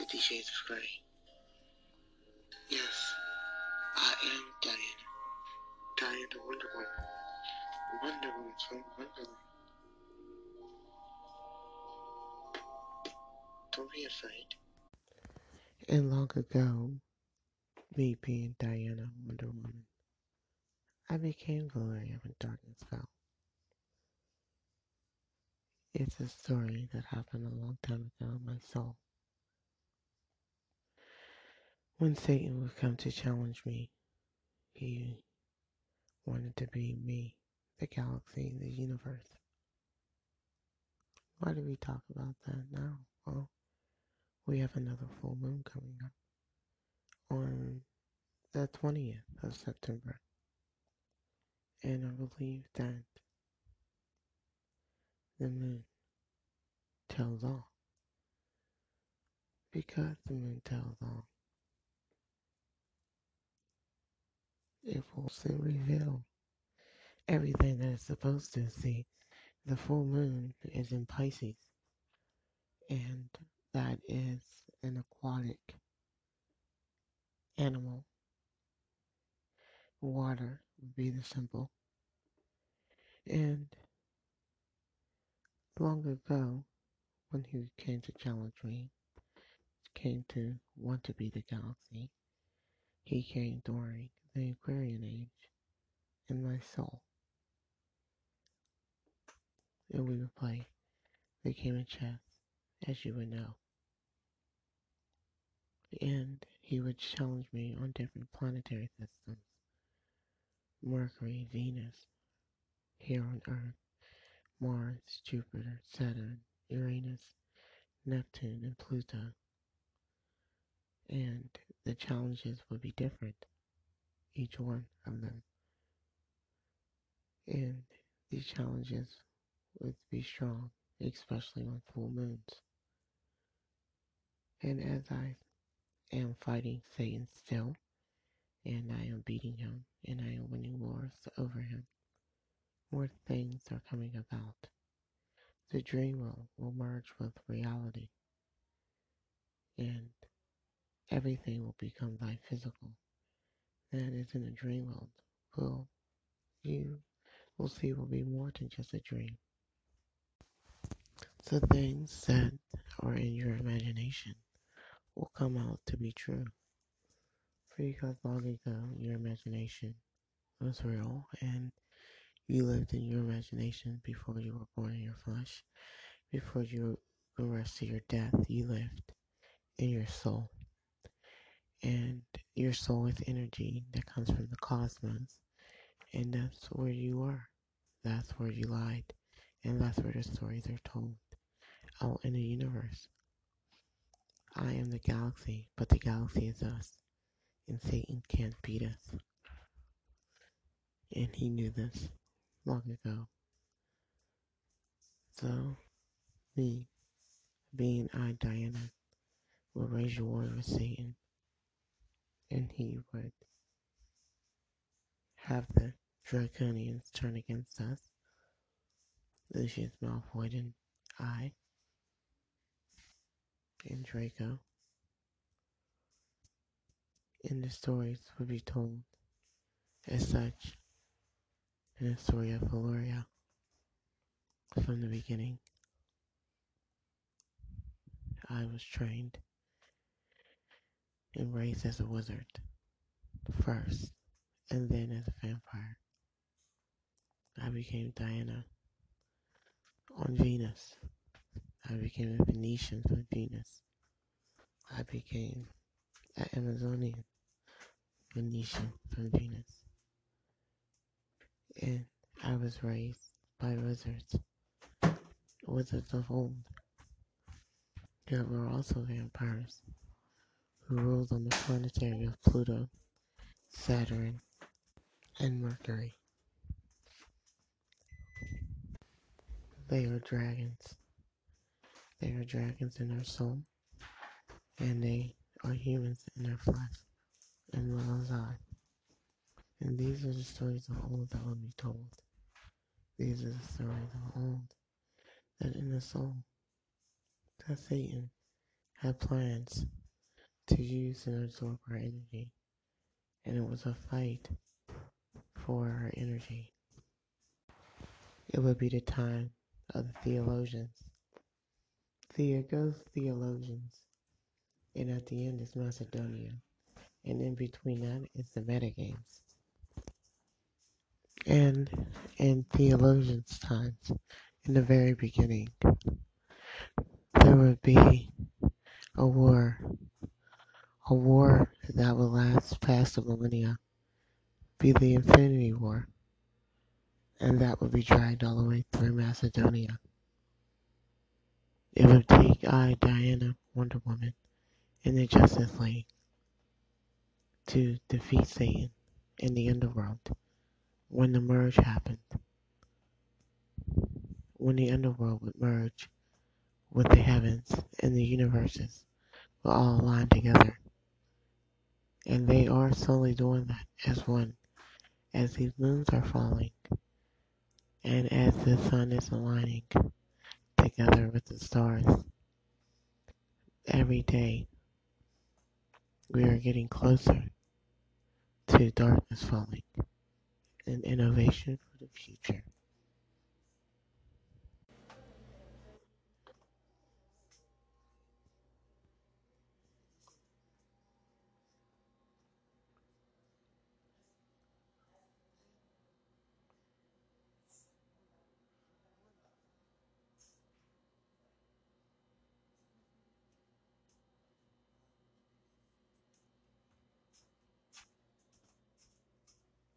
Fifty Shades of Grey. Yes, I am Diana. Diana Wonder Woman. Wonder Woman from Wonderland. Don't be afraid. And long ago, me being Diana Wonder Woman, I became Valoria when darkness fell. It's a story that happened a long time ago in my soul. When Satan would come to challenge me, he wanted to be me, the galaxy, the universe. Why do we talk about that now? Well, we have another full moon coming up on the 20th of September. And I believe that the moon tells all. Because the moon tells all, it will soon reveal everything that it's supposed to see. The full moon is in Pisces, and that is an aquatic animal. Water would be the symbol. And long ago, when he came to challenge me, came to want to be the galaxy, he came during the Aquarian age in my soul. And we would play the game of chess, as you would know. And he would challenge me on different planetary systems Mercury, Venus, here on Earth, Mars, Jupiter, Saturn, Uranus, Neptune, and Pluto. And the challenges would be different, each one of them. And these challenges would be strong, especially on full moons. And as I am fighting Satan still, and I am beating him, and I am winning wars over him, more things are coming about. The dream world will merge with reality, and everything will become like physical. That is in a dream world. Will you will see will be more than just a dream. The things that are in your imagination will come out to be true. Because long ago your imagination was real and you lived in your imagination before you were born in your flesh. Before you rest to your death, you lived in your soul. And your soul is energy that comes from the cosmos. And that's where you are. That's where you lied. And that's where the stories are told. Out in the universe. I am the galaxy, but the galaxy is us. And Satan can't beat us. And he knew this long ago. So, me, being I, Diana, will raise your war with Satan, and he would have the Draconians turn against us. Lucius Malfoy and I, and Draco. And the stories would be told as such story of Valoria from the beginning. I was trained and raised as a wizard first, and then as a vampire. I became Diana on Venus. I became a Venetian from Venus. I became an Amazonian Venetian from Venus. And I was raised by wizards, wizards of old. There were also vampires who ruled on the planetary of Pluto, Saturn, and Mercury. They are dragons. They are dragons in their soul, and they are humans in their flesh, and well as I. And these are the stories of old that will be told. These are the stories of old that in the soul that Satan had plans to use and absorb our energy, and it was a fight for our energy. It would be the time of the theologians. It goes theologians, and at the end is Macedonia, and in between that is the metagames. And in theologians' times, in the very beginning, there would be a war, a war that would last past the millennia, be the Infinity War, and that would be dragged all the way through Macedonia. It would take I, Diana, Wonder Woman, and the Justice League to defeat Satan in the underworld when the merge happened. When the underworld would merge with the heavens and the universes will all align together. And they are slowly doing that as one, as these moons are falling, and as the sun is aligning together with the stars. Every day, we are getting closer to darkness falling and innovation for the future.